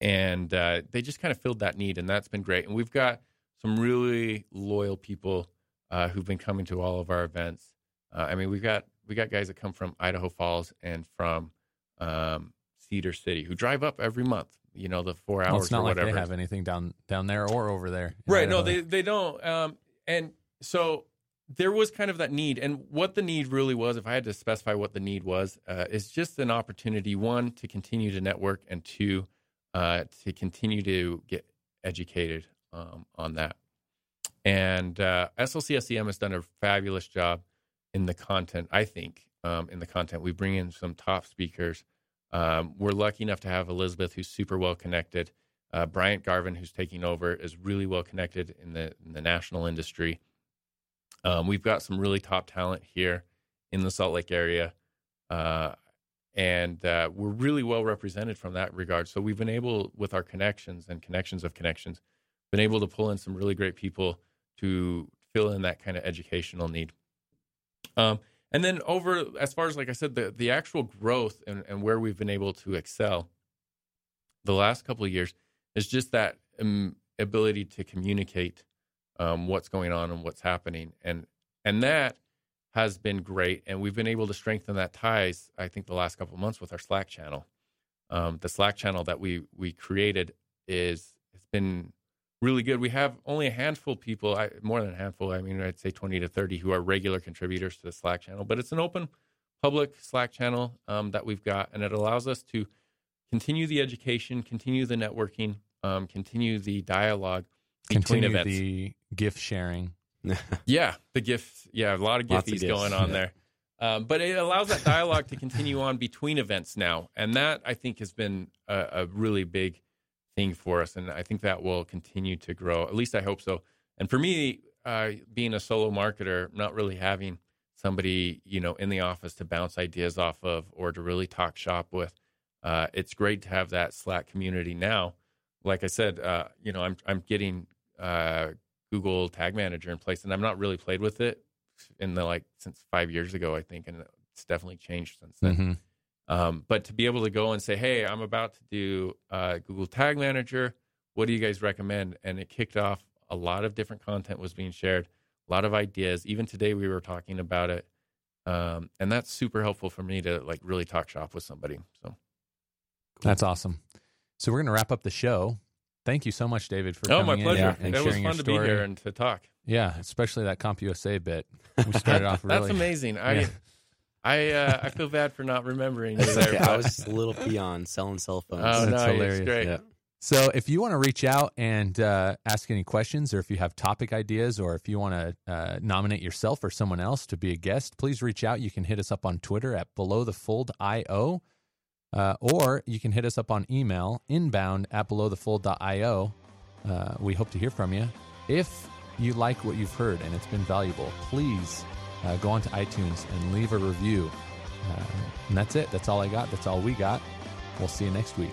and uh, they just kind of filled that need, and that's been great. And we've got some really loyal people uh, who've been coming to all of our events. Uh, I mean, we've got we got guys that come from Idaho Falls and from um, Cedar City who drive up every month. You know, the four hours well, it's not or like whatever. they have anything down down there or over there. Right. No, they they don't. Um, and so there was kind of that need, and what the need really was, if I had to specify what the need was, uh, is just an opportunity one to continue to network, and two uh, to continue to get educated um, on that. And uh, SLCSEM has done a fabulous job in the content. I think um, in the content we bring in some top speakers. Um, we're lucky enough to have Elizabeth, who's super well connected. Uh, Bryant Garvin, who's taking over, is really well connected in the in the national industry. Um, we've got some really top talent here in the Salt Lake area, uh, and uh, we're really well represented from that regard. So we've been able, with our connections and connections of connections, been able to pull in some really great people to fill in that kind of educational need. Um, and then over as far as like I said, the the actual growth and, and where we've been able to excel the last couple of years is just that um, ability to communicate um, what's going on and what's happening, and and that has been great. And we've been able to strengthen that ties. I think the last couple of months with our Slack channel, um, the Slack channel that we we created is it's been really good. We have only a handful of people, I, more than a handful. I mean, I'd say twenty to thirty who are regular contributors to the Slack channel, but it's an open public Slack channel um, that we've got, and it allows us to continue the education, continue the networking, um, continue the dialogue between Continue events. the gift sharing. Yeah, the gifts. Yeah, a lot of Lots of gifties gifts, going on yeah. there. Um, but it allows that dialogue to continue on between events now, and that I think has been a, a really big thing for us, and I think that will continue to grow. At least I hope so. And for me, uh, being a solo marketer, not really having somebody you know in the office to bounce ideas off of or to really talk shop with, uh, it's great to have that Slack community now. Like I said, uh, you know, I'm I'm getting uh, Google Tag Manager in place, and I'm not really played with it in the like since five years ago, I think, and it's definitely changed since then. Mhm. Um, but to be able to go and say, "Hey, I'm about to do uh, Google Tag Manager. What do you guys recommend?" and it kicked off. A lot of different content was being shared, a lot of ideas. Even today, we were talking about it, um, and that's super helpful for me to like really talk shop with somebody. So, That's awesome. So we're going to wrap up the show. Thank you so much, David, for oh, coming my in pleasure. and It was sharing your fun to be story. here and to talk. Yeah, especially that CompUSA bit. We started off really. That's amazing. I, Yeah. I, uh, I feel bad for not remembering you there. okay. I was just a little peon selling cell phones. oh, That's no, it's hilarious. great. yeah. So if you want to reach out and uh, ask any questions, or if you have topic ideas, or if you want to uh, nominate yourself or someone else to be a guest, please reach out. You can hit us up on Twitter at Below the Fold IO, uh, or you can hit us up on email inbound at below belowthefold.io. Uh, we hope to hear from you. If you like what you've heard and it's been valuable, please uh, go onto iTunes and leave a review. Uh, and that's it. That's all I got. That's all we got. We'll see you next week.